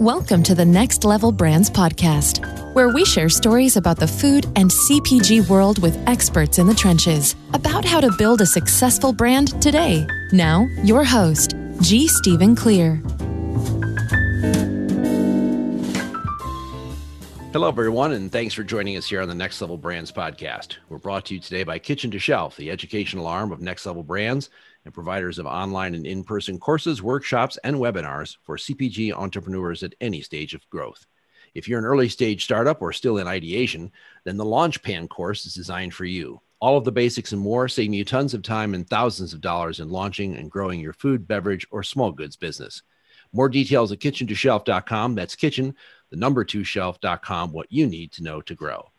Welcome to the Next Level Brands podcast, where we share stories about the food and CPG world with experts in the trenches about how to build a successful brand today. Now, your host, G. Stephen Clear. Hello, everyone, and thanks for joining us here on the Next Level Brands podcast. We're brought to you today by Kitchen to Shelf, the educational arm of Next Level Brands and providers of online and in person courses, workshops, and webinars for CPG entrepreneurs at any stage of growth. If you're an early stage startup or still in ideation, then the Launchpan course is designed for you. All of the basics and more, saving you tons of time and thousands of dollars in launching and growing your food, beverage, or small goods business. More details at kitchen2shelf.com. That's kitchen, the number two shelf.com, what you need to know to grow.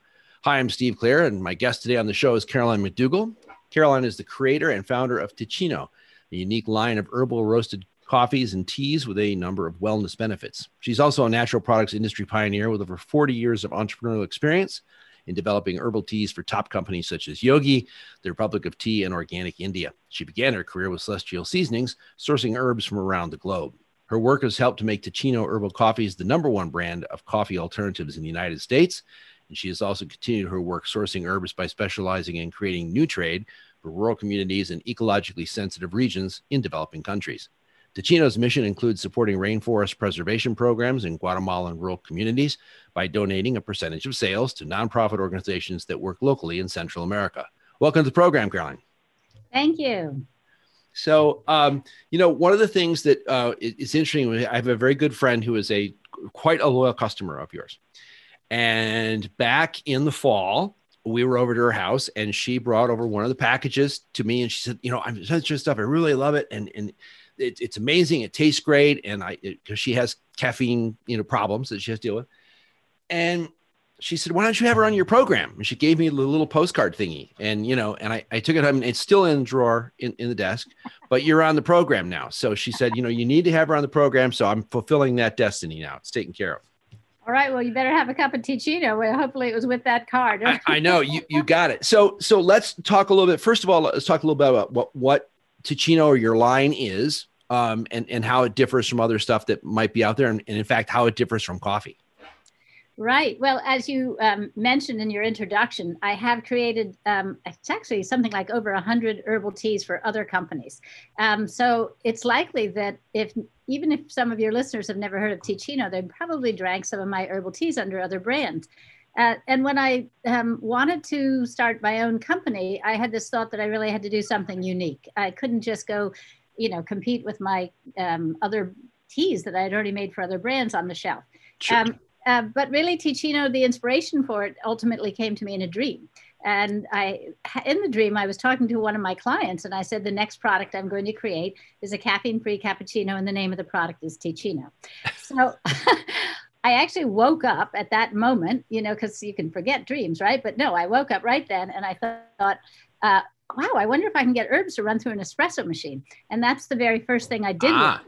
Hi, I'm Steve Clear, and my guest today on the show is Caroline MacDougall. Caroline is the creator and founder of Teeccino, a unique line of herbal roasted coffees and teas with a number of wellness benefits. She's also a natural products industry pioneer with over 40 years of entrepreneurial experience in developing herbal teas for top companies such as Yogi, the Republic of Tea, and Organic India. She began her career with Celestial Seasonings, sourcing herbs from around the globe. Her work has helped to make Teeccino Herbal Coffees the number one brand of coffee alternatives in the United States and she has also continued her work sourcing herbs by specializing in creating new trade for rural communities and ecologically sensitive regions in developing countries. Teeccino's mission includes supporting rainforest preservation programs in Guatemalan rural communities by donating a percentage of sales to nonprofit organizations that work locally in Central America. Welcome to the program, Caroline. Thank you. So, um, you know, one of the things that uh, is interesting, I have a very good friend who is a quite a loyal customer of yours. And back in the fall, we were over to her house and she brought over one of the packages to me and she said, you know, I'm such your stuff. I really love it. And, and it, it's amazing. It tastes great. And I, cause she has caffeine, you know, problems that she has to deal with. And she said, why don't you have her on your program? And she gave me the little postcard thingy. And, you know, and I, I took it home and it's still in the drawer in, in the desk, but you're on the program now. So she said, you know, you need to have her on the program. So I'm fulfilling that destiny now. It's taken care of. All right. Well, you better have a cup of Teeccino. Well, hopefully it was with that card. I, I, know you you got it. So so let's talk a little bit. First of all, let's talk a little bit about what what Teeccino or your line is, um, and and how it differs from other stuff that might be out there, and, and in fact how it differs from coffee. Right. Well, as you um, mentioned in your introduction, I have created, um, it's actually something like over 100 herbal teas for other companies. Um, so it's likely that if, even if some of your listeners have never heard of Teeccino, they probably drank some of my herbal teas under other brands. Uh, and when I um, wanted to start my own company, I had this thought that I really had to do something unique. I couldn't just go, you know, compete with my um, other teas that I had already made for other brands on the shelf. Sure. Um, uh, but really, Teeccino, the inspiration for it ultimately came to me in a dream. And I, in the dream, I was talking to one of my clients, and I said, the next product I'm going to create is a caffeine-free cappuccino, and the name of the product is Teeccino. So. I actually woke up at that moment, you know, because you can forget dreams, right? But no, I woke up right then and I thought, uh, wow, I wonder if I can get herbs to run through an espresso machine. And that's the very first thing I did. Ah.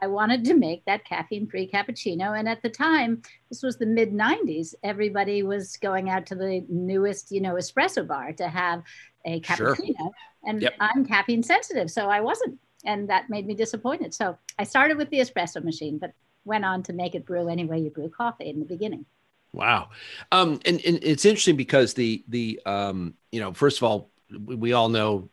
I wanted to make that caffeine free cappuccino. And at the time, this was the mid 90s, everybody was going out to the newest, you know, espresso bar to have a cappuccino. Sure. And yep. I'm caffeine sensitive, so I wasn't. And that made me disappointed. So I started with the espresso machine, but went on to make it brew any way you brew coffee in the beginning. Wow. Um, and, and it's interesting because the, the, um, you know, first of all, we, we all know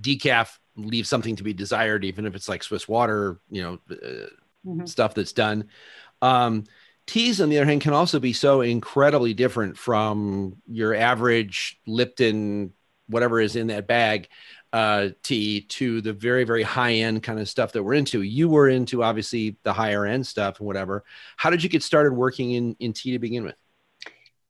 decaf leave something to be desired, even if it's like Swiss water, you know, uh, mm-hmm. stuff that's done. Um, teas, on the other hand, can also be so incredibly different from your average Lipton, whatever is in that bag uh, tea, to the very, very high end kind of stuff that we're into. You were into obviously the higher end stuff and whatever. How did you get started working in, in tea to begin with?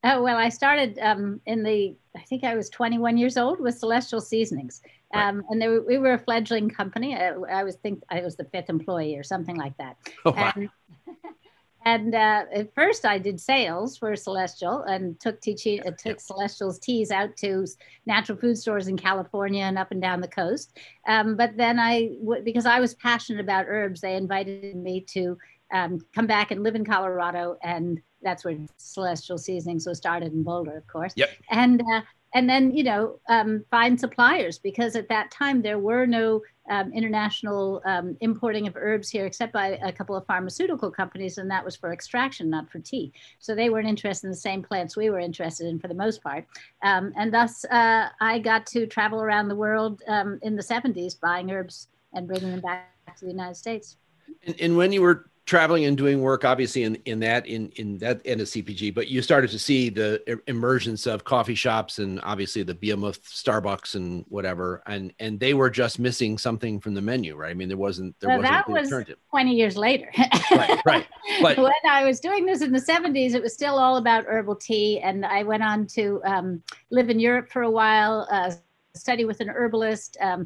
Oh, well, I started um, in the, I think I was 21 years old with Celestial Seasonings. Um, and were, we were a fledgling company. I, I, was think I was the fifth employee or something like that. Oh, wow. And, and uh, at first, I did sales for Celestial and took teaching, uh, took Celestial's teas out to natural food stores in California and up and down the coast. Um, but then I, because I was passionate about herbs, they invited me to um, come back and live in Colorado, and that's where Celestial Seasonings was started in Boulder, of course. Yep. And uh, and then you know um, find suppliers because at that time there were no um, international um, importing of herbs here, except by a couple of pharmaceutical companies, and that was for extraction, not for tea. So they weren't interested in the same plants we were interested in for the most part. Um, and thus, uh, I got to travel around the world um, in the 70s buying herbs and bringing them back to the United States. And, and when you were traveling and doing work obviously in, in that in in that end of cpg but you started to see the emergence of coffee shops and obviously the behemoth starbucks and whatever and and they were just missing something from the menu right i mean there wasn't there well, wasn't that was alternative. 20 years later right right but when i was doing this in the 70s it was still all about herbal tea and i went on to um, live in europe for a while uh, study with an herbalist um,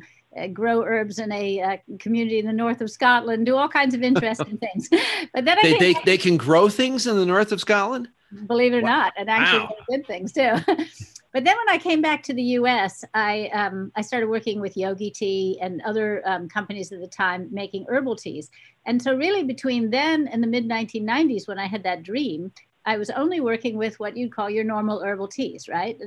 grow herbs in a uh, community in the north of Scotland, do all kinds of interesting things. But then they, they, they, can grow things in the north of Scotland? Believe it or wow. not, and actually wow. good things too. but then when I came back to the U.S., I um, I started working with Yogi Tea and other um, companies at the time making herbal teas. And so really between then and the mid 1990s, when I had that dream, I was only working with what you'd call your normal herbal teas, right?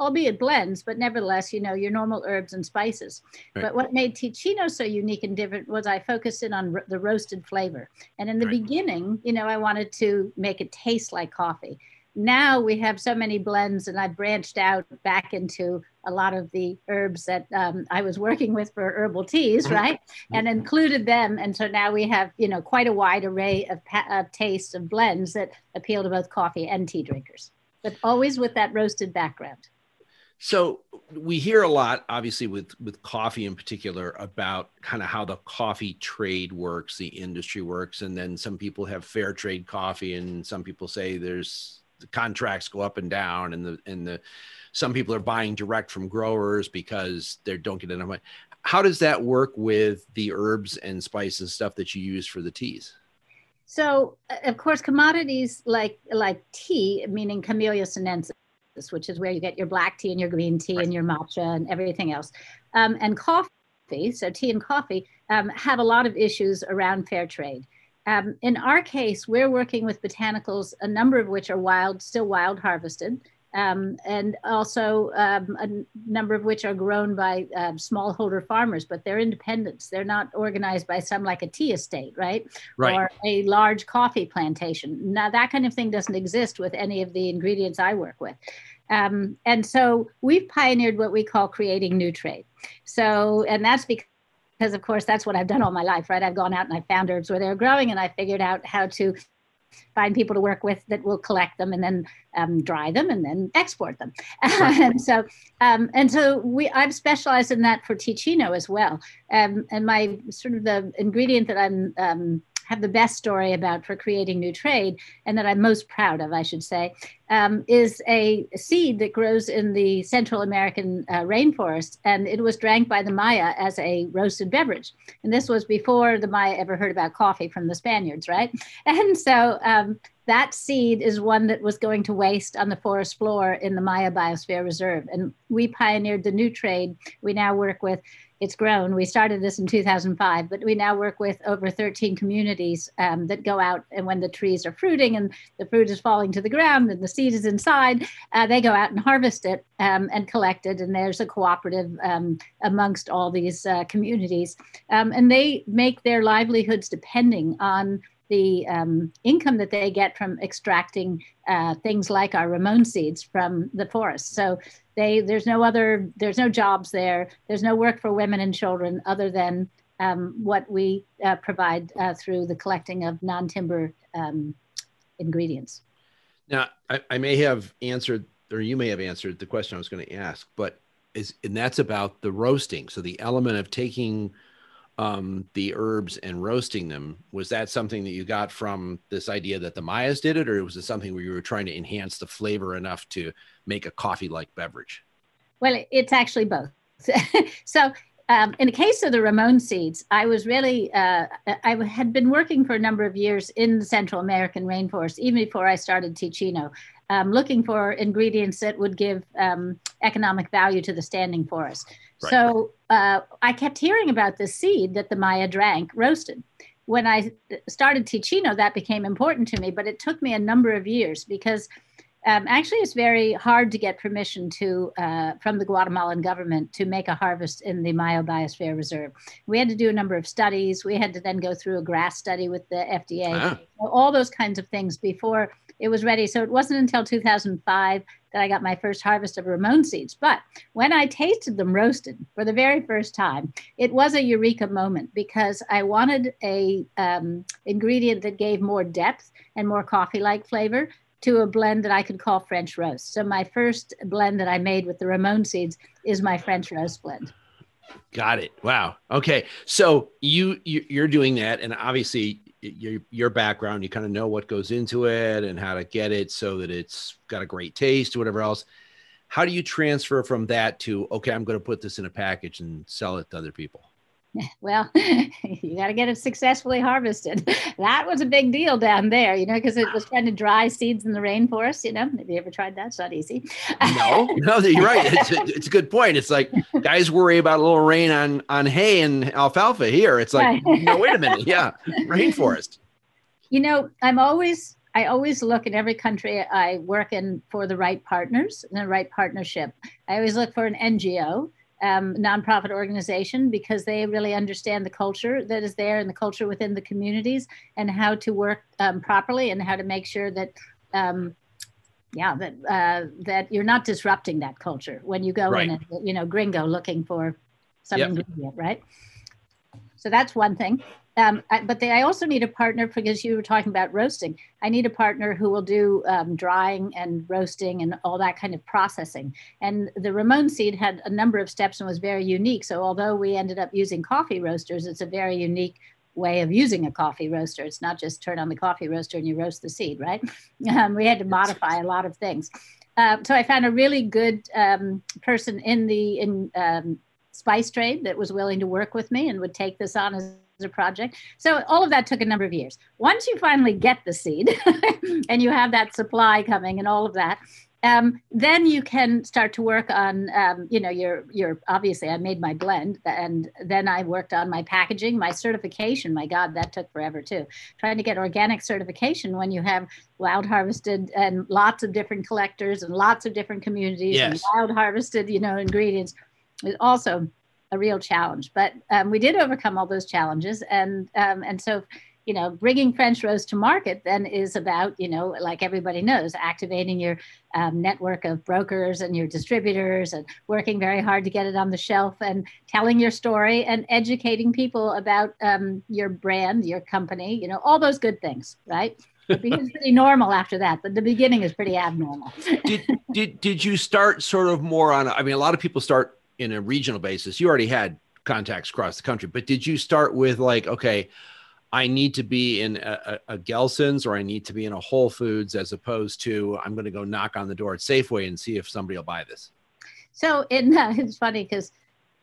Albeit blends, but nevertheless, you know, your normal herbs and spices. Right. But what made Teeccino so unique and different was I focused in on the roasted flavor. And in the right. beginning, you know, I wanted to make it taste like coffee. Now we have so many blends, and I branched out back into a lot of the herbs that um, I was working with for herbal teas, mm-hmm. right? And included them. And so now we have, you know, quite a wide array of, pa- of tastes of blends that appeal to both coffee and tea drinkers, but always with that roasted background. So we hear a lot, obviously, with with coffee in particular, about kind of how the coffee trade works, the industry works, and then some people have fair trade coffee, and some people say there's the contracts go up and down, and the and the some people are buying direct from growers because they don't get enough money. How does that work with the herbs and spices stuff that you use for the teas? So, uh, of course, commodities like like tea, meaning Camellia sinensis, which is where you get your black tea and your green tea right. and your matcha and everything else. Um, and coffee, so tea and coffee, um, have a lot of issues around fair trade. Um, in our case, we're working with botanicals, a number of which are wild, still wild harvested um, and also um, a number of which are grown by uh, smallholder farmers, but they're independents. They're not organized by some like a tea estate, right? Right. Or a large coffee plantation. Now, that kind of thing doesn't exist with any of the ingredients I work with. Um, and so we've pioneered what we call creating new trade. So, and that's because because of course that's what I've done all my life, right? I've gone out and I found herbs where they're growing and I figured out how to find people to work with that will collect them and then um, dry them and then export them. and so, um, and so we, I've specialized in that for Teeccino as well. Um, and my sort of the ingredient that I'm um, have the best story about for creating new trade, and that I'm most proud of, I should say, um, is a seed that grows in the Central American uh, rainforest, and it was drank by the Maya as a roasted beverage. And this was before the Maya ever heard about coffee from the Spaniards, right? And so um, that seed is one that was going to waste on the forest floor in the Maya Biosphere Reserve. And we pioneered the new trade. We now work with it's grown. We started this in 2005, but we now work with over 13 communities um, that go out and when the trees are fruiting and the fruit is falling to the ground and the seed is inside, uh, they go out and harvest it um, and collect it. And there's a cooperative um, amongst all these uh, communities. Um, and they make their livelihoods depending on the um, income that they get from extracting uh, things like our Ramon seeds from the forest. So they there's no other there's no jobs there. There's no work for women and children other than um, what we uh, provide uh, through the collecting of non-timber um, ingredients. Now, I, I may have answered, or you may have answered the question I was going to ask, but is and that's about the roasting. So the element of taking um, the herbs and roasting them was that something that you got from this idea that the mayas did it or was it something where you were trying to enhance the flavor enough to make a coffee like beverage? Well it's actually both. So um, in the case of the Ramon seeds, I was really, uh, I had been working for a number of years in the Central American rainforest, even before I started Teeccino, um, looking for ingredients that would give um, economic value to the standing forest. Right. So uh, I kept hearing about this seed that the Maya drank roasted. When I started Teeccino, that became important to me, but it took me a number of years because um, actually, it's very hard to get permission to uh, from the Guatemalan government to make a harvest in the Maya Biosphere Reserve. We had to do a number of studies. We had to then go through a GRAS study with the FDA, ah. all those kinds of things before it was ready. So it wasn't until 2005 that I got my first harvest of Ramon seeds. But when I tasted them roasted for the very first time, it was a eureka moment because I wanted a um, ingredient that gave more depth and more coffee-like flavor to a blend that I could call French roast. So my first blend that I made with the Ramon seeds is my French roast blend. Got it. Wow. Okay. So you, you are doing that, and obviously your your background, you kind of know what goes into it and how to get it so that it's got a great taste or whatever else. How do you transfer from that to okay, I'm going to put this in a package and sell it to other people? Well, you got to get it successfully harvested. That was a big deal down there, you know, because it was trying to dry seeds in the rainforest. You know, have you ever tried that? It's not easy. no, no, you're right. It's a, it's a good point. It's like guys worry about a little rain on on hay and alfalfa. Here, it's like, right. no, wait a minute. Yeah, rainforest. You know, I'm always I always look in every country I work in for the right partners and the right partnership. I always look for an NGO um, nonprofit organization because they really understand the culture that is there and the culture within the communities and how to work um, properly and how to make sure that um, yeah that uh, that you're not disrupting that culture when you go right. in and you know gringo looking for some yep. ingredient right so that's one thing um, I, but they, I also need a partner because you were talking about roasting. I need a partner who will do um, drying and roasting and all that kind of processing. And the Ramon seed had a number of steps and was very unique. So although we ended up using coffee roasters, it's a very unique way of using a coffee roaster. It's not just turn on the coffee roaster and you roast the seed, right? Um, we had to modify a lot of things. Uh, so I found a really good um, person in the in um, spice trade that was willing to work with me and would take this on as a project. So all of that took a number of years. Once you finally get the seed and you have that supply coming and all of that, um, then you can start to work on, um, you know, your your obviously I made my blend and then I worked on my packaging, my certification. My God, that took forever too. Trying to get organic certification when you have wild harvested and lots of different collectors and lots of different communities yes. and wild harvested, you know, ingredients is also a real challenge. But um, we did overcome all those challenges, and um, and so you know, bringing French Roast to market then is about you know, like everybody knows, activating your um, network of brokers and your distributors, and working very hard to get it on the shelf, and telling your story and educating people about um, your brand, your company, you know, all those good things, right? it becomes pretty normal after that, but the beginning is pretty abnormal. did, did did you start sort of more on? I mean, a lot of people start in a regional basis, you already had contacts across the country, but did you start with like, okay, I need to be in a, a, Gelson's or I need to be in a Whole Foods as opposed to I'm going to go knock on the door at Safeway and see if somebody will buy this? So in, uh, it's funny because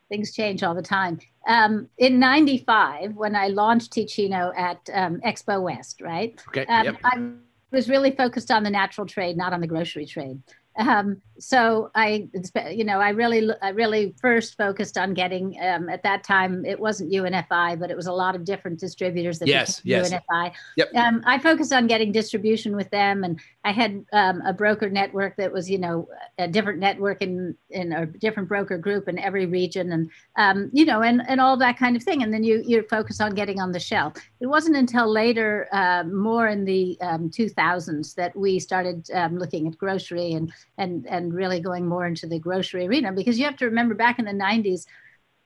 things change all the time. Um, in 95, when I launched Teeccino at um, Expo West, right? Okay. Um, yep. I was really focused on the natural trade, not on the grocery trade. Um, so I, you know, I really, I really first focused on getting. Um, at that time, it wasn't UNFI, but it was a lot of different distributors that yes, yes. UNFI. Yep. Um, I focused on getting distribution with them, and I had um, a broker network that was, you know, a different network in in a different broker group in every region, and um, you know, and and all that kind of thing. And then you you focus on getting on the shelf. It wasn't until later, uh, more in the 2000s, um, that we started um, looking at grocery and and and really going more into the grocery arena because you have to remember back in the 90s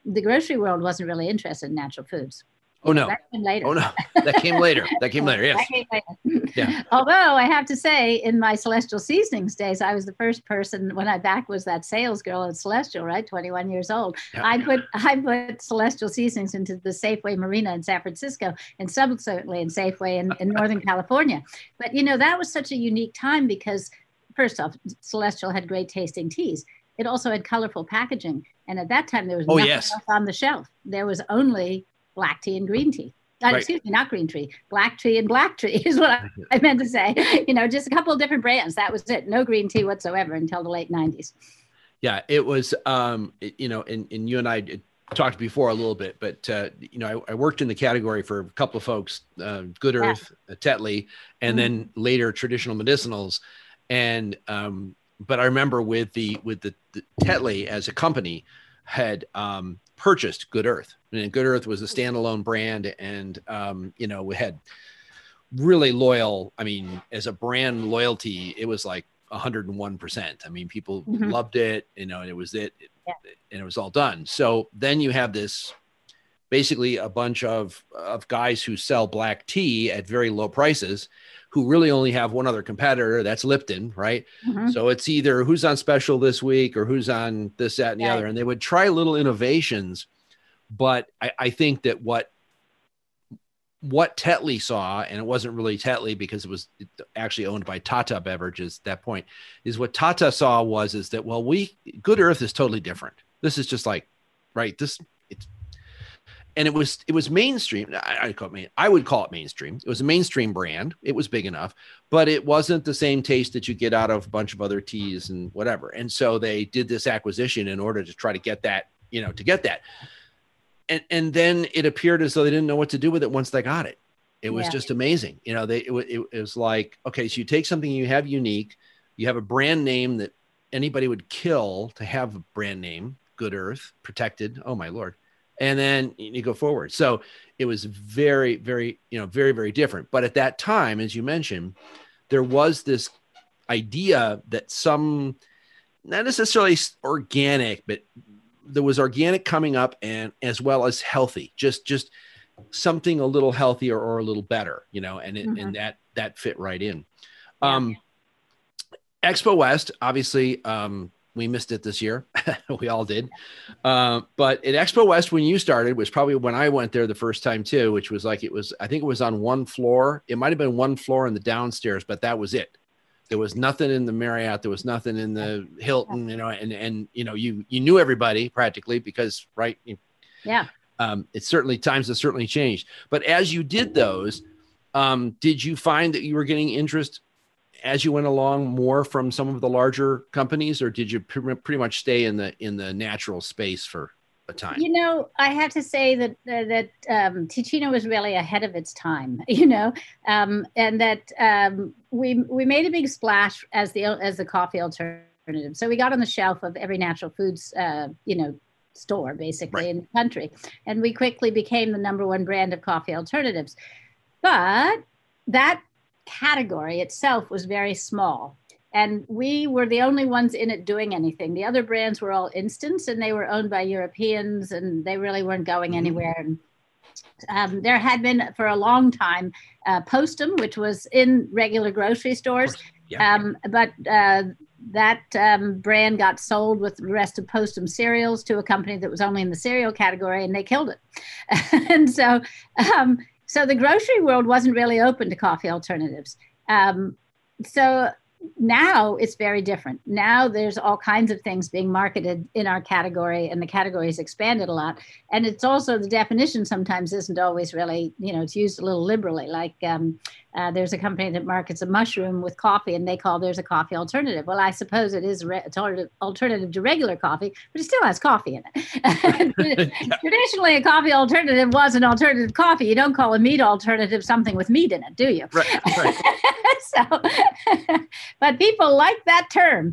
the grocery world wasn't really interested in natural foods Oh no! That came later. Oh no! That came later. That came later. Yes. Came later. yeah. Although I have to say, in my Celestial Seasonings days, I was the first person when I back was that sales girl at Celestial, right? 21 years old. Yeah. I put I put Celestial Seasonings into the Safeway Marina in San Francisco, and subsequently in Safeway in, in Northern California. But you know that was such a unique time because first off, Celestial had great tasting teas. It also had colorful packaging. And at that time, there was oh, nothing yes. else on the shelf. There was only black tea and green tea. Uh, right. Excuse me, not green tea, black tea and black tea is what I, I meant to say. You know, just a couple of different brands. That was it. No green tea whatsoever until the late 90s. Yeah, it was, um, you know, and, and you and I talked before a little bit, but uh, you know, I, I, worked in the category for a couple of folks, uh, Good Earth, yeah. Tetley, and mm-hmm. then later traditional medicinals And um, but I remember with the with the, the Tetley as a company had um, purchased Good Earth, and Good Earth was a standalone brand, and um, you know we had really loyal. I mean, as a brand loyalty, it was like 101%. I mean, people mm-hmm. loved it, you know, and it was it, yeah. and it was all done. So then you have this basically a bunch of of guys who sell black tea at very low prices who really only have one other competitor that's Lipton, right? Mm-hmm. So it's either who's on special this week or who's on this, that, and the right. other. And they would try little innovations. But I, I think that what what Tetley saw, and it wasn't really Tetley because it was actually owned by Tata Beverages at that point, is what Tata saw was is that well, we Good Earth is totally different. This is just like, right? This and it was it was mainstream. I, I call it main, I would call it mainstream. It was a mainstream brand. It was big enough, but it wasn't the same taste that you get out of a bunch of other teas and whatever. And so they did this acquisition in order to try to get that, you know, to get that and and then it appeared as though they didn't know what to do with it once they got it. It was yeah. just amazing. You know, they it, it, it was like okay, so you take something you have unique, you have a brand name that anybody would kill to have a brand name, Good Earth, protected. Oh my lord, and then you go forward. So it was very, very, you know, very, very different. But at that time, as you mentioned, there was this idea that some, not necessarily organic, but there was organic coming up and as well as healthy just just something a little healthier or a little better you know and it, mm-hmm. and that that fit right in um expo west obviously um we missed it this year we all did uh, but at expo west when you started was probably when i went there the first time too which was like it was i think it was on one floor it might have been one floor in the downstairs but that was it there was nothing in the Marriott. There was nothing in the Hilton. You know, and and you know, you you knew everybody practically because right. Yeah. Um, it's certainly times have certainly changed. But as you did those, um, did you find that you were getting interest as you went along more from some of the larger companies, or did you pretty much stay in the in the natural space for a time. You know, I have to say that uh, that um, Teeccino was really ahead of its time. You know, um, and that um, we we made a big splash as the as the coffee alternative. So we got on the shelf of every natural foods, uh, you know, store basically right. in the country, and we quickly became the number one brand of coffee alternatives. But that category itself was very small and we were the only ones in it doing anything. The other brands were all instants, and they were owned by Europeans, and they really weren't going mm-hmm. anywhere. And um, there had been for a long time uh, Postum, which was in regular grocery stores, yeah. um, but uh, that um, brand got sold with the rest of Postum cereals to a company that was only in the cereal category, and they killed it. and so, um, so the grocery world wasn't really open to coffee alternatives. Um, so now it's very different. Now there's all kinds of things being marketed in our category, and the category has expanded a lot. And it's also the definition sometimes isn't always really, you know, it's used a little liberally. Like um, uh, there's a company that markets a mushroom with coffee, and they call theirs a coffee alternative. Well, I suppose it is re- alternative, alternative to regular coffee, but it still has coffee in it. Traditionally, a coffee alternative was an alternative coffee. You don't call a meat alternative something with meat in it, do you? Right. right. so, but people like that term,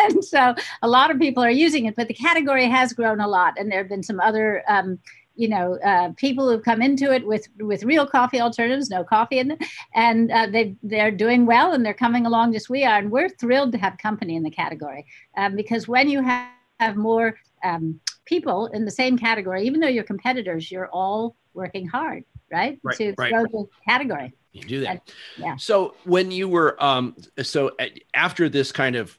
and so a lot of people are using it. But the category has grown a lot, and there have been some other. Um, you know, uh, people who've come into it with with real coffee alternatives, no coffee in it, and uh, they they're doing well and they're coming along just we are, and we're thrilled to have company in the category um, because when you have, have more um, people in the same category, even though you're competitors, you're all working hard, right, right to right. grow the category. You do that, and, yeah. So when you were um, so after this kind of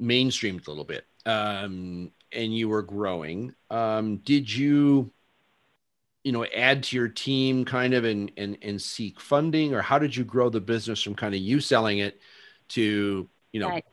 mainstreamed a little bit, um, and you were growing, um, did you, you know, add to your team kind of and, and, and seek funding or how did you grow the business from kind of you selling it to, you know, right.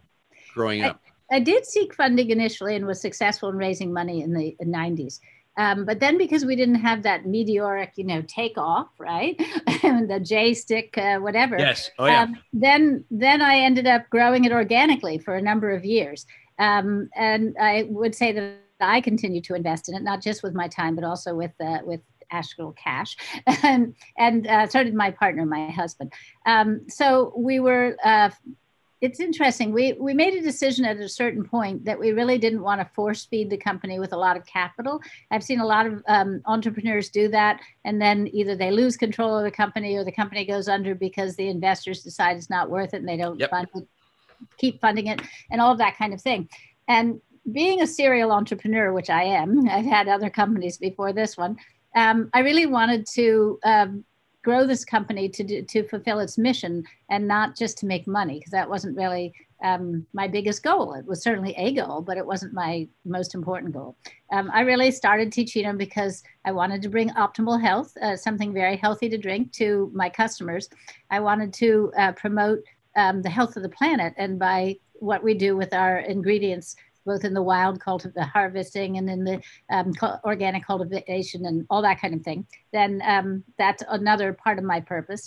growing up? I, I, did seek funding initially and was successful in raising money in the 90s. Um, but then because we didn't have that meteoric, you know, takeoff, right? the J stick, uh, whatever. Yes. Oh, yeah. Um, then, then I ended up growing it organically for a number of years. Um, and I would say that I continue to invest in it, not just with my time, but also with uh, with actual cash, and and uh, so did my partner, my husband. Um, so we were. Uh, it's interesting. We we made a decision at a certain point that we really didn't want to force feed the company with a lot of capital. I've seen a lot of um, entrepreneurs do that, and then either they lose control of the company or the company goes under because the investors decide it's not worth it and they don't yep. fund it, keep funding it, and all of that kind of thing. And being a serial entrepreneur, which I am, I've had other companies before this one. Um, I really wanted to um, grow this company to do, to fulfill its mission and not just to make money because that wasn't really um, my biggest goal. It was certainly a goal, but it wasn't my most important goal. Um, I really started Teeccino because I wanted to bring optimal health, uh, something very healthy to drink, to my customers. I wanted to uh, promote um, the health of the planet, and by what we do with our ingredients, both in the wild cultivation, harvesting and in the um, organic cultivation and all that kind of thing, then um, that's another part of my purpose.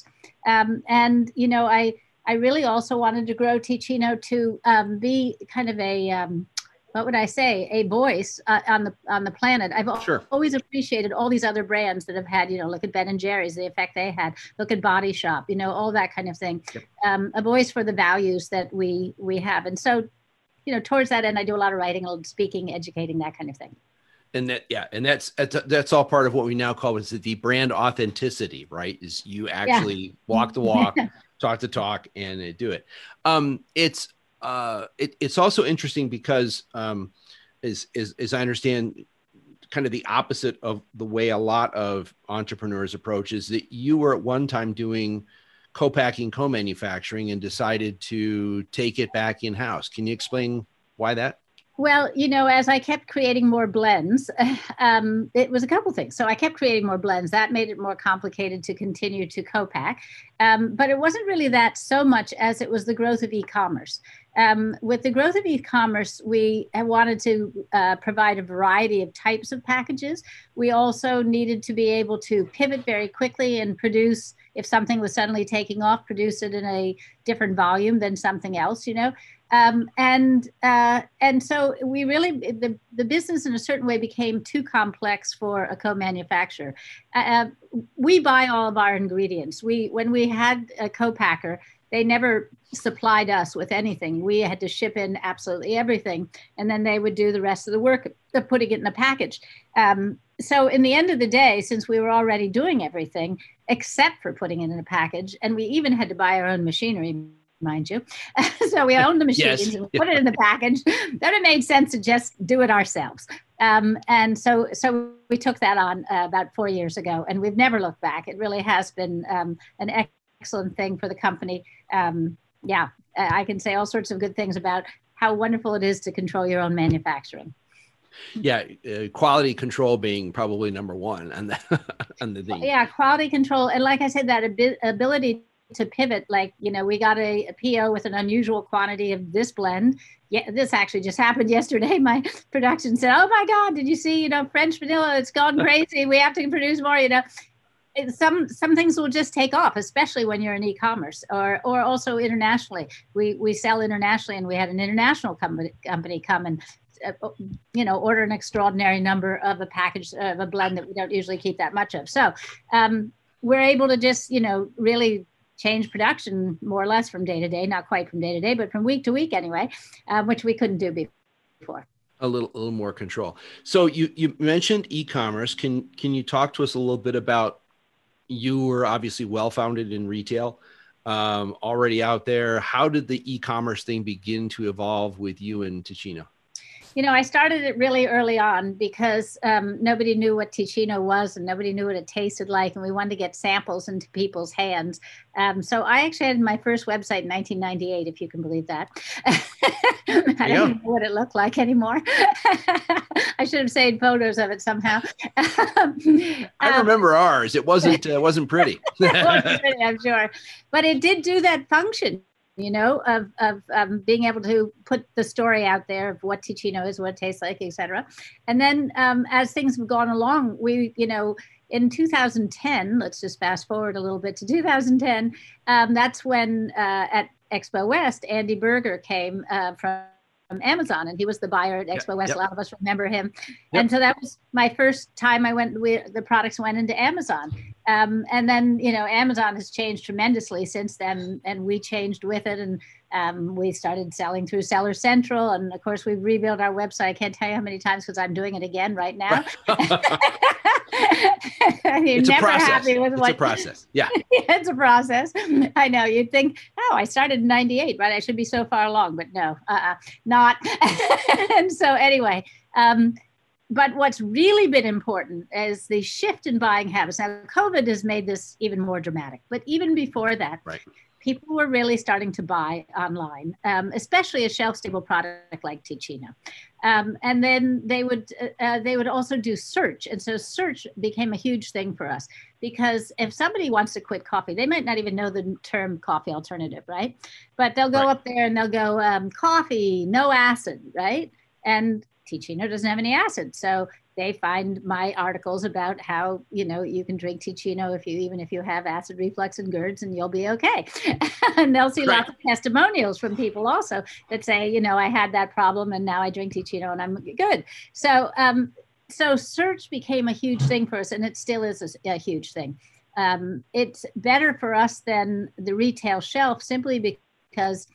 Um, and, you know, I, I really also wanted to grow Teeccino to um, be kind of a, um, what would I say, a voice uh, on the on the planet. I've sure. always appreciated all these other brands that have had, you know, look at Ben and Jerry's, the effect they had. Look at Body Shop, you know, all that kind of thing. Yep. Um, a voice for the values that we we have, and so you know, towards that end, I do a lot of writing, speaking, educating, that kind of thing. And that, yeah, and that's that's all part of what we now call is the brand authenticity, right? Is you actually yeah. walk the walk, talk the talk, and do it. Um, it's uh, it, it's also interesting because, um, as, as as I understand, kind of the opposite of the way a lot of entrepreneurs approach is that you were at one time doing co-packing, co-manufacturing, and decided to take it back in house. Can you explain why that? Well, you know, as I kept creating more blends, um, it was a couple things. So I kept creating more blends. That made it more complicated to continue to co-pack. Um, but it wasn't really that so much as it was the growth of e-commerce. Um, with the growth of e-commerce, we wanted to uh, provide a variety of types of packages. We also needed to be able to pivot very quickly and produce if something was suddenly taking off, produce it in a different volume than something else, you know. Um, and uh, and so we really the, the business in a certain way became too complex for a co-manufacturer. Uh, uh, we buy all of our ingredients. We when we had a co-packer, they never supplied us with anything. We had to ship in absolutely everything, and then they would do the rest of the work of putting it in a package. Um, so in the end of the day, since we were already doing everything except for putting it in a package, and we even had to buy our own machinery mind you. so we owned the machines yes. and put it in the package. then it made sense to just do it ourselves. Um, and so, so we took that on uh, about four years ago, and we've never looked back. It really has been um, an excellent thing for the company. Um, yeah, I can say all sorts of good things about how wonderful it is to control your own manufacturing. Yeah uh, quality control being probably number one and the, and the yeah quality control and like i said that ab- ability to pivot like you know we got a, a, po with an unusual quantity of this blend. Yeah this actually just happened yesterday. My production said oh my god did you see you know french vanilla? It's gone crazy. We have to produce more you know some some things will just take off especially when you're in e-commerce or or also internationally we we sell internationally and we had an international company company come and uh, you know order an extraordinary number of a package of a blend that we don't usually keep that much of so um, we're able to just you know really change production more or less from day to day, not quite from day to day, but from week to week anyway, um, which we couldn't do before. A little, a little more control. So you you mentioned e-commerce. Can can you talk to us a little bit about? You were obviously well founded in retail, um, already out there. How did the e-commerce thing begin to evolve with you and Teeccino? You know, I started it really early on because um, nobody knew what Teeccino was and nobody knew what it tasted like, and we wanted to get samples into people's hands. Um, so I actually had my first website in 1998, if you can believe that. I yeah. don't know what it looked like anymore. I should have saved photos of it somehow. I remember ours. It wasn't uh, wasn't pretty. it wasn't pretty, I'm sure, but it did do that function you know, of, of um, being able to put the story out there of what Teeccino is, what it tastes like, etc. And then um, as things have gone along, we, you know, in 2010, let's just fast forward a little bit to 2010, um, that's when uh, at Expo West, Andy Berger came uh, from Amazon, and he was the buyer at Expo yep, West. Yep. A lot of us remember him. Yep. And so that was my first time I went. We, the products went into Amazon, Um, and then, you know, Amazon has changed tremendously since then, and we changed with it. And um, we started selling through Seller Central. And of course, we've rebuilt our website. I can't tell you how many times because I'm doing it again right now. You're it's never a process. happy with it's what a process. Yeah. it's a process. I know. You'd think, oh, I started in 98, right? I should be so far along, but no, uh-uh, not. and so, anyway, um, but what's really been important is the shift in buying habits. Now, COVID has made this even more dramatic, but even before that, right. people were really starting to buy online, um, especially a shelf-stable product like Teeccino. Um, and then they would uh, uh, they would also do search, and so search became a huge thing for us because if somebody wants to quit coffee, they might not even know the term coffee alternative, right? But they'll go right. up there and they'll go um, coffee, no acid, right? And Teeccino doesn't have any acid. So they find my articles about how, you know, you can drink Teeccino if you, even if you have acid reflux and GERDs and you'll be okay. and they'll see Right. lots of testimonials from people also that say, you know, I had that problem and now I drink Teeccino and I'm good. So, um, so search became a huge thing for us and it still is a, a huge thing. Um, it's better for us than the retail shelf simply because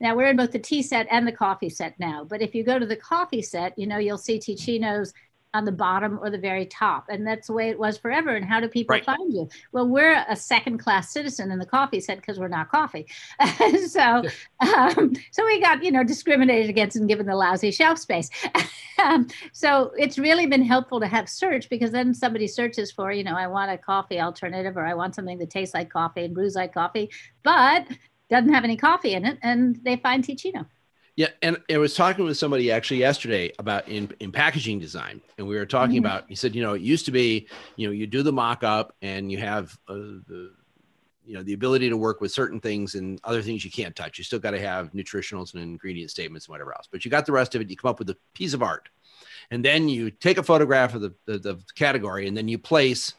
now we're in both the tea set and the coffee set now. But if you go to the coffee set, you know, you'll see Teeccino's on the bottom or the very top. And that's the way it was forever. And how do people Right. find you? Well, we're a second class citizen in the coffee set because we're not coffee. so, um, so we got, you know, discriminated against and given the lousy shelf space. um, so it's really been helpful to have search because then somebody searches for, you know, I want a coffee alternative or I want something that tastes like coffee and brews like coffee, but doesn't have any coffee in it. And they find Teeccino. Yeah, and I was talking with somebody actually yesterday about in, in packaging design, and we were talking Mhm. about. He said, you know, it used to be, you know, you do the mock up, and you have uh, the, you know, the ability to work with certain things and other things you can't touch. You still got to have nutritionals and ingredient statements and whatever else, but you got the rest of it. You come up with a piece of art, and then you take a photograph of the the, the category, and then you place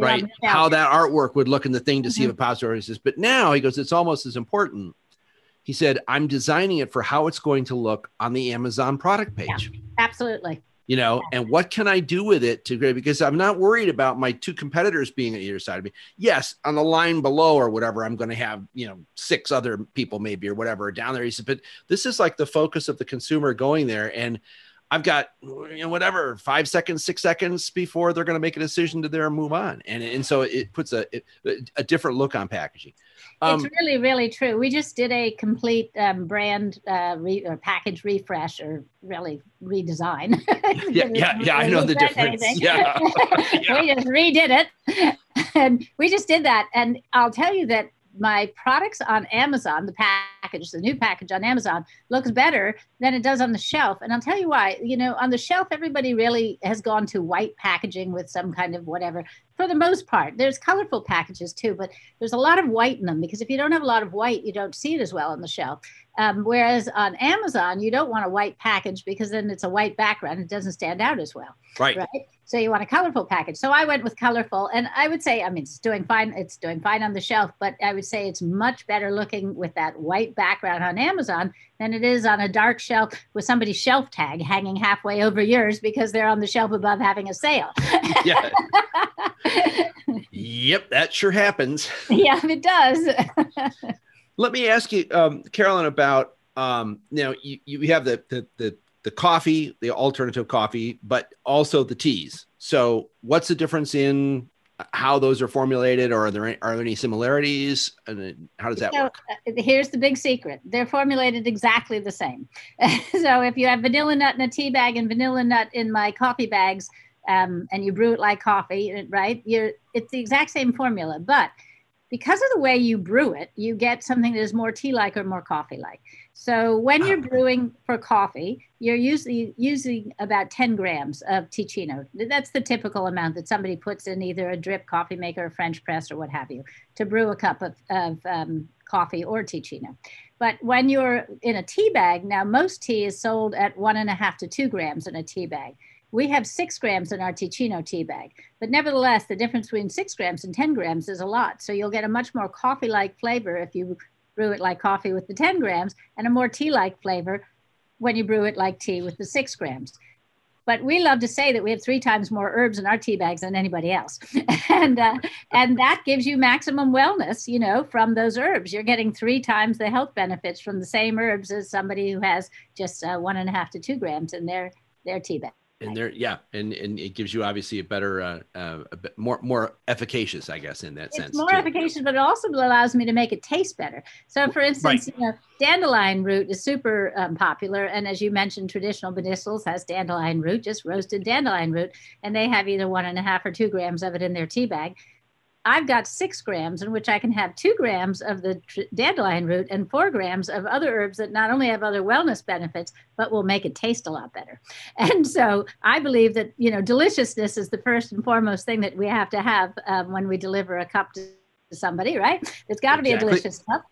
know, right? yeah. how that artwork would look in the thing to see if it pops or says but now he goes it's almost as important. He said i'm designing it for how it's going to look on the amazon product page. Absolutely. you know and what can i do with it to because i'm not worried about my two competitors being at either side of me. Yes on the line below or whatever i'm going to have you know six other people maybe or whatever down there. He said but this is like the focus of the consumer going there. And I've got you know whatever five seconds, six seconds before they're going to make a decision to there and move on, and and so it puts a a different look on packaging. Um, it's really, really true. We just did a complete um, brand uh, re- or package refresh or really redesign. yeah, yeah, yeah. I know the difference. Yeah, yeah. we just redid it. And we just did that. And I'll tell you that my products on Amazon, the package, the new package on Amazon, looks better than it does on the shelf. And I'll tell you why. You know, on the shelf, everybody really has gone to white packaging with some kind of whatever. For the most part, there's colorful packages too, but there's a lot of white in them because if you don't have a lot of white, you don't see it as well on the shelf. Um, whereas on Amazon, you don't want a white package because then it's a white background. and It doesn't stand out as well right. right? So you want a colorful package. So I went with colorful, and I would say, I mean, it's doing fine. It's doing fine on the shelf, but I would say it's much better looking with that white background on Amazon than it is on a dark shelf with somebody's shelf tag hanging halfway over yours because they're on the shelf above having a sale. Yeah. yep, that sure happens. yeah, it does. Let me ask you, um, Caroline, about um, you know you, you have the, the the the coffee, the alternative coffee, but also the teas. So, what's the difference in how those are formulated, or are there any, are there any similarities, and how does that so, work? uh, here's the big secret they're formulated exactly the same. so if you have vanilla nut in a tea bag and vanilla nut in my coffee bags, um, and you brew it like coffee, right? You're it's the exact same formula, but because of the way you brew it, you get something that is more tea-like or more coffee-like. So when you're brewing for coffee, you're usually using about 10 grams of Teeccino. That's the typical amount that somebody puts in either a drip coffee maker, a French press, or what have you, to brew a cup of, of um, coffee or Teeccino. But when you're in a tea bag, now most tea is sold at one and a half to two grams in a tea bag. We have six grams in our Teeccino tea bag, but nevertheless, the difference between six grams and 10 grams is a lot. So you'll get a much more coffee like flavor if you brew it like coffee with the 10 grams, and a more tea like flavor when you brew it like tea with the six grams. but we love to say that we have three times more herbs in our tea bags than anybody else, and uh, and that gives you maximum wellness, you know, from those herbs. You're getting three times the health benefits from the same herbs as somebody who has just uh, one and a half to two grams in their their tea bag and there yeah and and it gives you obviously a better uh, uh, a bit more more efficacious i guess in that it's sense more too. efficacious but it also allows me to make it taste better so for instance right. you know dandelion root is super um, popular and as you mentioned traditional medicinals has dandelion root just roasted dandelion root and they have either one and a half or two grams of it in their tea bag I've got six grams in which I can have two grams of the dandelion root and four grams of other herbs that not only have other wellness benefits, but will make it taste a lot better. And so I believe that, you know, deliciousness is the first and foremost thing that we have to have um, when we deliver a cup to somebody, right? It's got to exactly. be a delicious cup.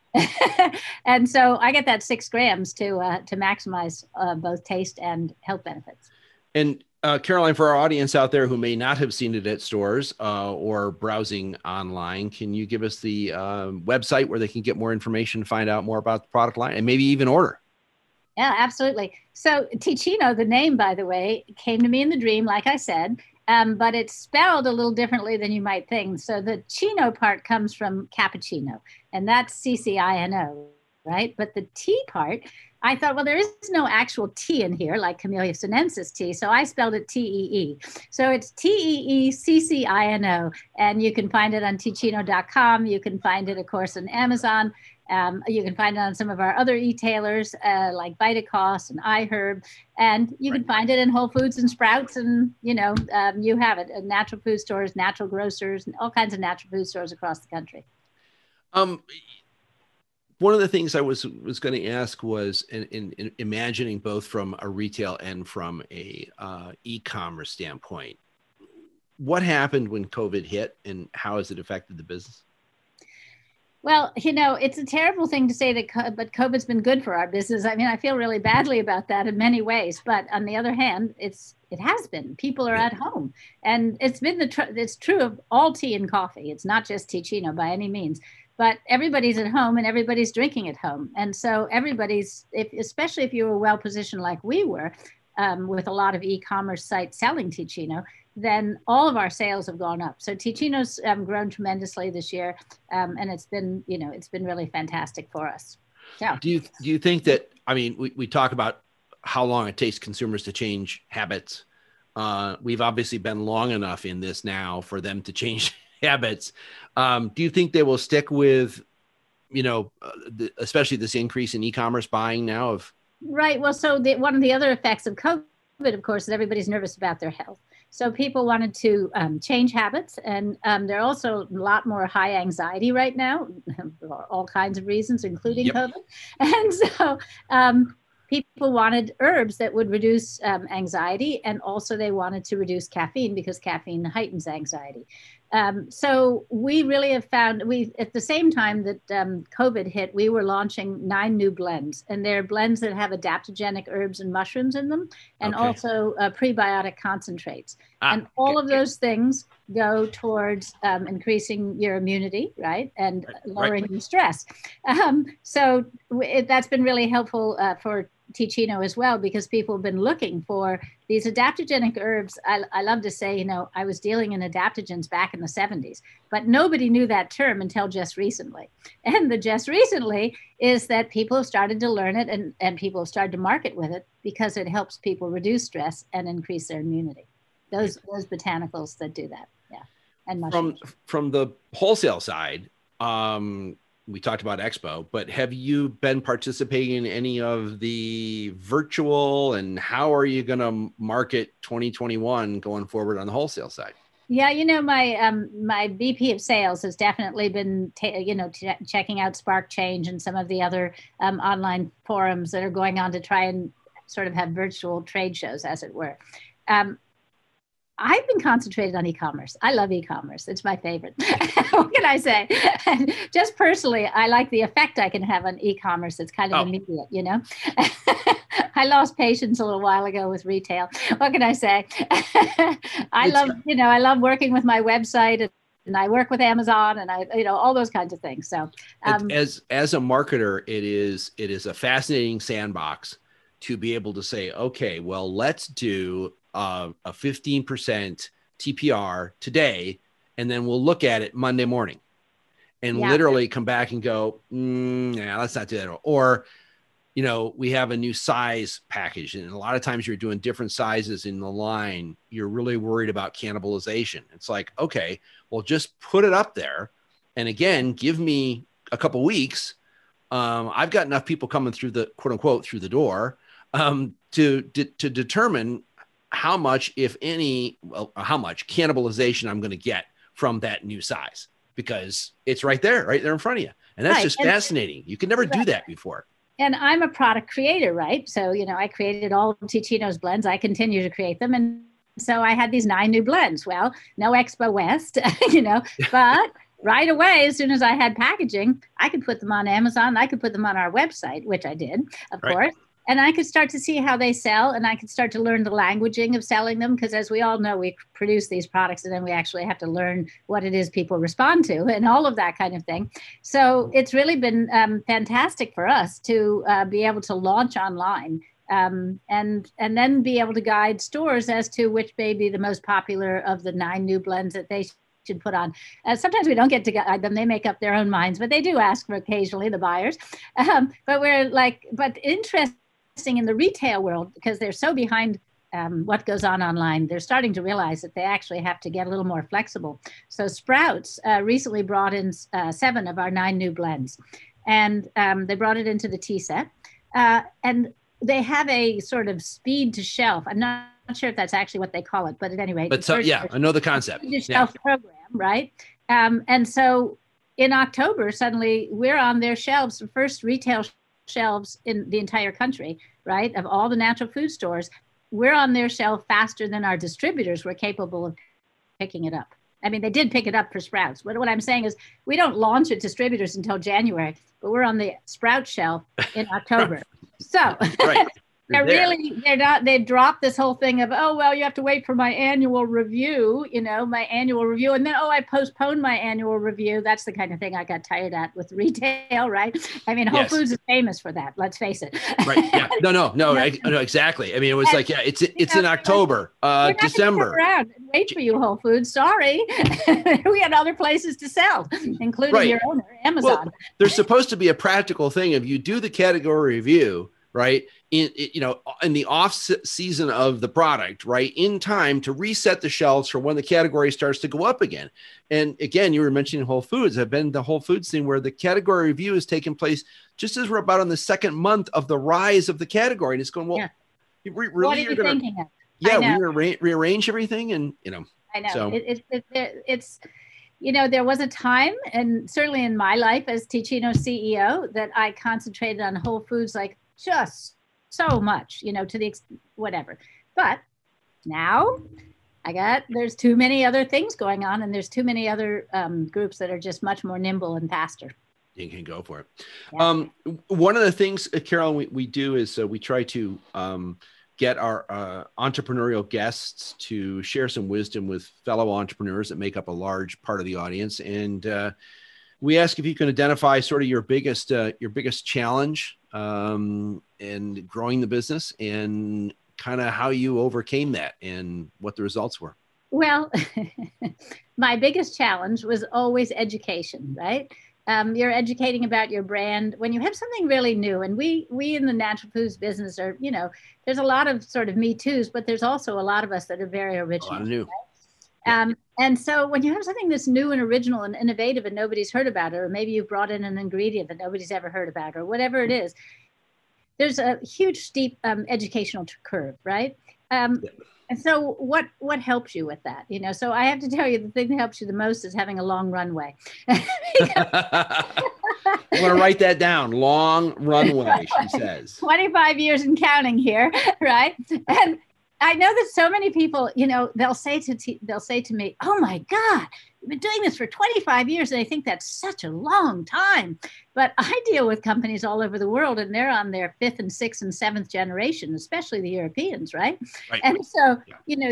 and so I get that six grams to, uh, to maximize uh, both taste and health benefits. And uh, Caroline, for our audience out there who may not have seen it at stores uh, or browsing online, can you give us the uh, website where they can get more information, find out more about the product line, and maybe even order? Yeah, absolutely. So, Teeccino, the name, by the way, came to me in the dream, like I said, um, but it's spelled a little differently than you might think. So, the Chino part comes from cappuccino, and that's C C I N O, right? But the T part I thought, well, there is no actual T in here, like Camellia sinensis tea. So I spelled it T E E. So it's T E E C C I N O. And you can find it on teeccino.com. You can find it, of course, on Amazon. Um, you can find it on some of our other e-tailers uh, like Vitacost and iHerb, and you can find it in Whole Foods and Sprouts, and you know um, you have it in natural food stores, natural grocers, and all kinds of natural food stores across the country. Um, one of the things I was was going to ask was in, in, in, imagining both from a retail and from a uh, e-commerce standpoint, what happened when COVID hit, and how has it affected the business? Well, you know, it's a terrible thing to say that, but COVID's been good for our business. I mean, I feel really badly about that in many ways, but on the other hand, it's it has been. People are at home, and it's been the tr- it's true of all tea and coffee. It's not just Teeccino by any means but everybody's at home and everybody's drinking at home and so everybody's if, especially if you were well positioned like we were um, with a lot of e-commerce sites selling Teeccino, then all of our sales have gone up. So Teeccino's um, grown tremendously this year, um, and it's been, you know, it's been really fantastic for us. Yeah. Do you do you think that? I mean, we, we talk about how long it takes consumers to change habits. Uh, we've obviously been long enough in this now for them to change habits. Um, do you think they will stick with, you know, uh, the, especially this increase in e-commerce buying now? Of right. Well, so the, one of the other effects of COVID, of course, is everybody's nervous about their health. So people wanted to um, change habits, and um, there are also a lot more high anxiety right now, for all kinds of reasons, including yep. COVID. And so um, people wanted herbs that would reduce um, anxiety and also they wanted to reduce caffeine because caffeine heightens anxiety um, so we really have found we at the same time that um, covid hit we were launching nine new blends and they're blends that have adaptogenic herbs and mushrooms in them and okay. also uh, prebiotic concentrates ah, and all of those things go towards um, increasing your immunity right and lowering right. your stress um, so it, that's been really helpful uh, for Teeccino as well because people have been looking for these adaptogenic herbs. I, I, love to say, you know, I was dealing in adaptogens back in the 70s, but nobody knew that term until just recently. And the just recently is that people have started to learn it and, and people have started to market with it because it helps people reduce stress and increase their immunity. Those, those botanicals that do that. Yeah. And mushrooms. From, from the wholesale side, um, we talked about expo but have you been participating in any of the virtual and how are you going to market 2021 going forward on the wholesale side? Yeah you know my um my vp of sales has definitely been ta- you know t- checking out spark change and some of the other um, online forums that are going on to try and sort of have virtual trade shows as it were. Um, I've been concentrated on e-commerce. I love e-commerce. It's my favorite. what can I say? Just personally, I like the effect I can have on e-commerce. It's kind of oh. immediate, you know. I lost patience a little while ago with retail. What can I say? I it's, love, you know, I love working with my website and I work with Amazon and I, you know, all those kinds of things. So, um, as as a marketer, it is it is a fascinating sandbox to be able to say, okay, well, let's do uh, a 15% TPR today, and then we'll look at it Monday morning and yeah. literally come back and go, mm, yeah, let's not do that. Or, you know, we have a new size package, and a lot of times you're doing different sizes in the line. You're really worried about cannibalization. It's like, okay, well, just put it up there. And again, give me a couple weeks. Um, I've got enough people coming through the quote unquote through the door um, to, to, to determine how much, if any, well, how much cannibalization I'm going to get from that new size because it's right there, right there in front of you. And that's right. just and, fascinating. You can never right. do that before. And I'm a product creator, right? So, you know, I created all of Teeccino's blends. I continue to create them. And so I had these nine new blends. Well, no Expo West, you know, but right away, as soon as I had packaging, I could put them on Amazon. I could put them on our website, which I did, of right. course and I could start to see how they sell and I could start to learn the languaging of selling them because as we all know we produce these products and then we actually have to learn what it is people respond to and all of that kind of thing. So it's really been um, fantastic for us to uh, be able to launch online um, and and then be able to guide stores as to which may be the most popular of the nine new blends that they should put on. Uh, sometimes we don't get to guide them; they make up their own minds, but they do ask for occasionally the buyers. Um, but we're like, but interest in the retail world because they're so behind um, what goes on online, they're starting to realize that they actually have to get a little more flexible. So Sprouts uh, recently brought in uh, seven of our nine new blends, and um, they brought it into the tea set, uh, and they have a sort of speed to shelf. I'm not, not sure if that's actually what they call it, but at any rate, but so yeah, I know the concept. Speed to shelf yeah. program, right? Um, and so in October, suddenly we're on their shelves, the first retail shelves in the entire country, right? Of all the natural food stores, we're on their shelf faster than our distributors were capable of picking it up. I mean, they did pick it up for Sprouts. But what I'm saying is, we don't launch at distributors until January, but we're on the Sprout shelf in October. so, right they're really they're not they dropped this whole thing of oh well you have to wait for my annual review you know my annual review. And then oh i postponed my annual review. That's the kind of thing i got tired at with retail right? I mean whole yes. foods is famous for that let's face it. Right yeah. No no no, I, no exactly. I mean it was and, like yeah it's it's in october uh december. around and wait for you whole foods. Sorry. We had other places to sell including right. your owner amazon. Well, there's supposed to be a practical thing. If you do the category review right in you know in the off season of the product right in time to reset the shelves for when the category starts to go up again and again you were mentioning whole foods i've been the whole foods thing where the category review is taking place just as we're about on the second month of the rise of the category and it's going well yeah. re- really what are you gonna, thinking of? yeah re- rearrange everything and you know i know so. it, it, it, it's you know, there was a time, and certainly in my life as Teeccino CEO, that I concentrated on Whole Foods like just so much, you know, to the ex- whatever. But now I got there's too many other things going on, and there's too many other um, groups that are just much more nimble and faster. You can go for it. Yeah. Um, one of the things, uh, Carol, we, we do is uh, we try to um, get our uh, entrepreneurial guests to share some wisdom with fellow entrepreneurs that make up a large part of the audience, and uh, we ask if you can identify sort of your biggest uh, your biggest challenge um, and growing the business and kind of how you overcame that and what the results were. Well, my biggest challenge was always education, right? Um, you're educating about your brand when you have something really new and we we in the natural foods business are you know there's a lot of sort of me too's but there's also a lot of us that are very original new. Right? Um, and so when you have something that's new and original and innovative and nobody's heard about it, or maybe you brought in an ingredient that nobody's ever heard about, or whatever it is, there's a huge steep um, educational curve, right? Um, yeah. And so what what helps you with that? You know, so I have to tell you the thing that helps you the most is having a long runway. I want to write that down. Long runway, she says. 25 years and counting here, right? And I know that so many people, you know, they'll say to t- they'll say to me, "Oh my God, been doing this for 25 years," and I think that's such a long time. But I deal with companies all over the world, and they're on their fifth and sixth and seventh generation, especially the Europeans, right? right. And so, yeah. you know,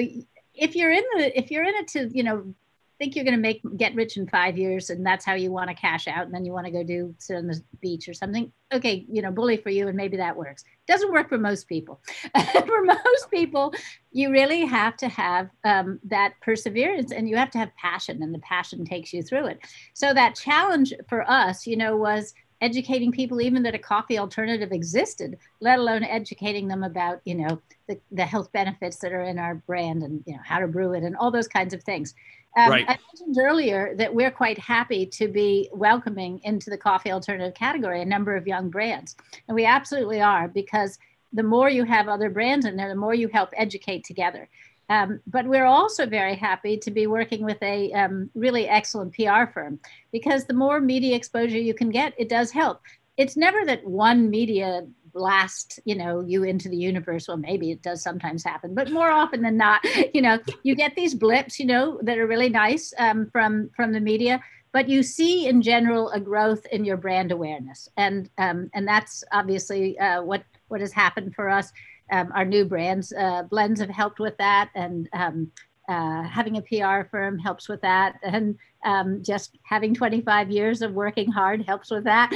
if you're in the if you're in it to, you know, think you're going to make get rich in five years and that's how you want to cash out and then you want to go do sit on the beach or something. Okay you know bully for you and maybe that works. Doesn't work for most people. For most people you really have to have um, that perseverance and you have to have passion and the passion takes you through it. So that challenge for us you know was educating people even that a coffee alternative existed let alone educating them about you know the, the health benefits that are in our brand and you know how to brew it and all those kinds of things um, right. I mentioned earlier that we're quite happy to be welcoming into the coffee alternative category a number of young brands. And we absolutely are because the more you have other brands in there, the more you help educate together. Um, but we're also very happy to be working with a um, really excellent PR firm because the more media exposure you can get, it does help. It's never that one media blast you know you into the universe. Well maybe it does sometimes happen but more often than not you know you get these blips you know that are really nice um, from from the media but you see in general a growth in your brand awareness. And um, and that's obviously uh, what what has happened for us um, our new brands uh, blends have helped with that and um, uh, having a PR firm helps with that, and um, just having 25 years of working hard helps with that,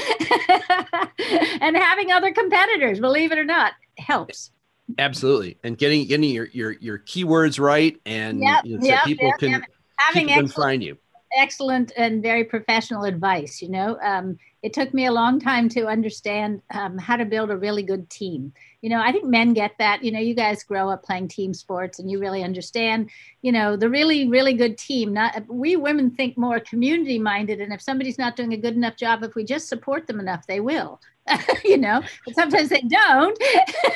and having other competitors, believe it or not, helps. Absolutely, and getting getting your your your keywords right, and yep, you know, so yep, people yep, can having people can find you. Excellent and very professional advice. You know, um, it took me a long time to understand um, how to build a really good team. You know, I think men get that. You know, you guys grow up playing team sports and you really understand, you know, the really, really good team. Not we women think more community minded. And if somebody's not doing a good enough job, if we just support them enough, they will. you know, but sometimes they don't.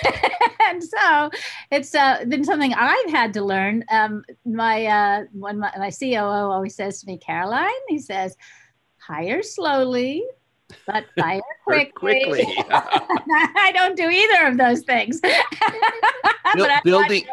and so it's uh, been something I've had to learn. Um, my uh, when my, my COO always says to me, Caroline, he says, hire slowly, but fire quickly. quickly. I don't do either of those things. building,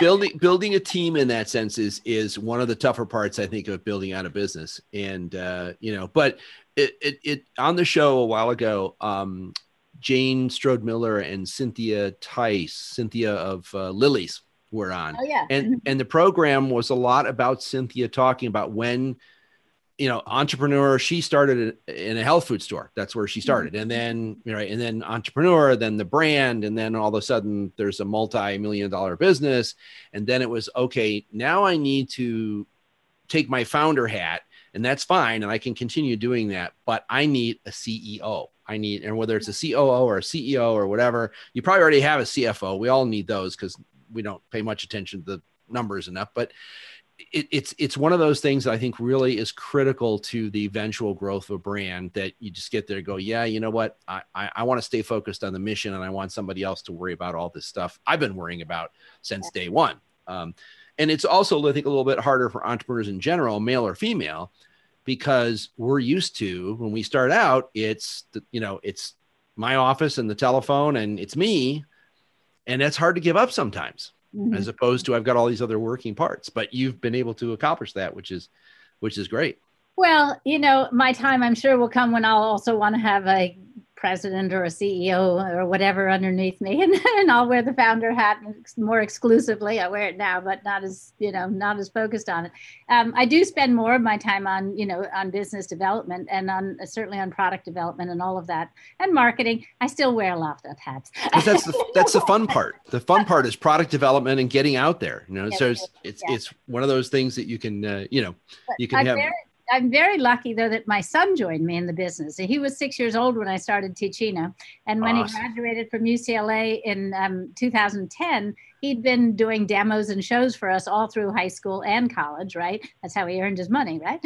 building, building a team in that sense is is one of the tougher parts, I think, of building out a business. And uh, you know, but it, it, it on the show a while ago, um, Jane Strode Miller and Cynthia Tice, Cynthia of uh, Lily's, were on. Oh yeah, and and the program was a lot about Cynthia talking about when you know, entrepreneur, she started in a health food store. That's where she mm-hmm. started. And then, right. And then entrepreneur, then the brand. And then all of a sudden there's a multi-million dollar business. And then it was, okay, now I need to take my founder hat and that's fine. And I can continue doing that, but I need a CEO. I need, and whether it's a COO or a CEO or whatever, you probably already have a CFO. We all need those because we don't pay much attention to the numbers enough, but it, it's it's one of those things that I think really is critical to the eventual growth of a brand that you just get there go, yeah, you know what? I, I, I want to stay focused on the mission and I want somebody else to worry about all this stuff I've been worrying about since day one. Um, and it's also, I think, a little bit harder for entrepreneurs in general, male or female, because we're used to when we start out, it's the, you know, it's my office and the telephone and it's me. And that's hard to give up sometimes mm-hmm. as opposed to I've got all these other working parts. But you've been able to accomplish that, which is which is great. Well, you know, my time I'm sure will come when I'll also want to have a president or a CEO or whatever underneath me, and, and I'll wear the founder hat more exclusively. I wear it now, but not as you know, not as focused on it. Um, I do spend more of my time on you know on business development and on certainly on product development and all of that and marketing. I still wear a lot of hats. that's the that's the fun part. The fun part is product development and getting out there. You know, yes, so it's it's, yeah. it's one of those things that you can uh, you know you can I'm have. Very, I'm very lucky though that my son joined me in the business. He was six years old when I started Teeccino, and when awesome. he graduated from UCLA in um, 2010, he'd been doing demos and shows for us all through high school and college. Right, that's how he earned his money. Right,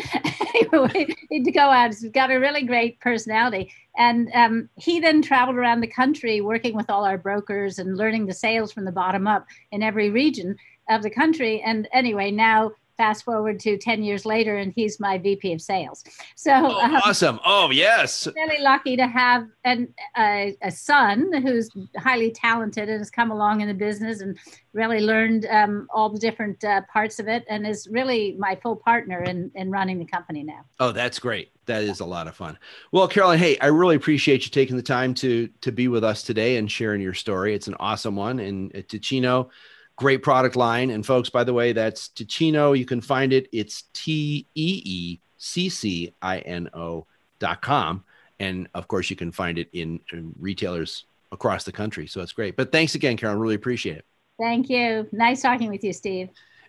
he'd go out. He's got a really great personality, and um, he then traveled around the country working with all our brokers and learning the sales from the bottom up in every region of the country. And anyway, now fast forward to 10 years later and he's my vp of sales. So oh, um, awesome. Oh yes. Really lucky to have an, a, a, son who's highly talented and has come along in the business and really learned um, all the different uh, parts of it and is really my full partner in, in running the company now. Oh that's great. That is a lot of fun. Well Carolyn, hey i really appreciate you taking the time to to be with us today and sharing your story. It's an awesome one. And uh, Teeccino Great product line. And folks, by the way, that's Teeccino. You can find it. It's T E E C C I N O dot com. And of course, you can find it in, in retailers across the country. So it's great. But thanks again, Carolyn. Really appreciate it. Thank you. Nice talking with you, Steve.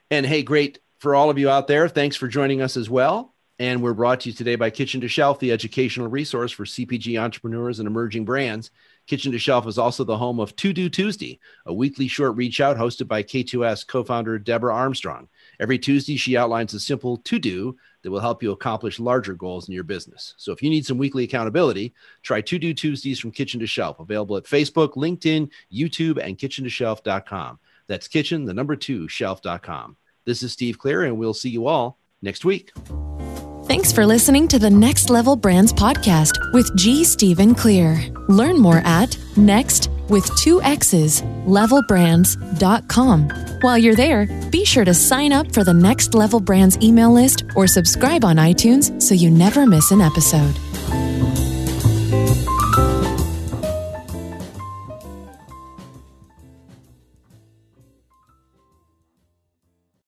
And hey, great for all of you out there. Thanks for joining us as well. And we're brought to you today by Kitchen to Shelf, the educational resource for CPG entrepreneurs and emerging brands. Kitchen to Shelf is also the home of To Do Tuesday, a weekly short reach out hosted by K2S co founder Deborah Armstrong. Every Tuesday, she outlines a simple to do that will help you accomplish larger goals in your business. So if you need some weekly accountability, try To Do Tuesdays from Kitchen to Shelf, available at Facebook, LinkedIn, YouTube, and kitchentoshelf.com. That's kitchen, the number two, shelf.com. This is Steve Clear, and we'll see you all next week. Thanks for listening to the Next Level Brands podcast with G. Stephen Clear. Learn more at next with two X's levelbrands.com. While you're there, be sure to sign up for the Next Level Brands email list or subscribe on iTunes so you never miss an episode.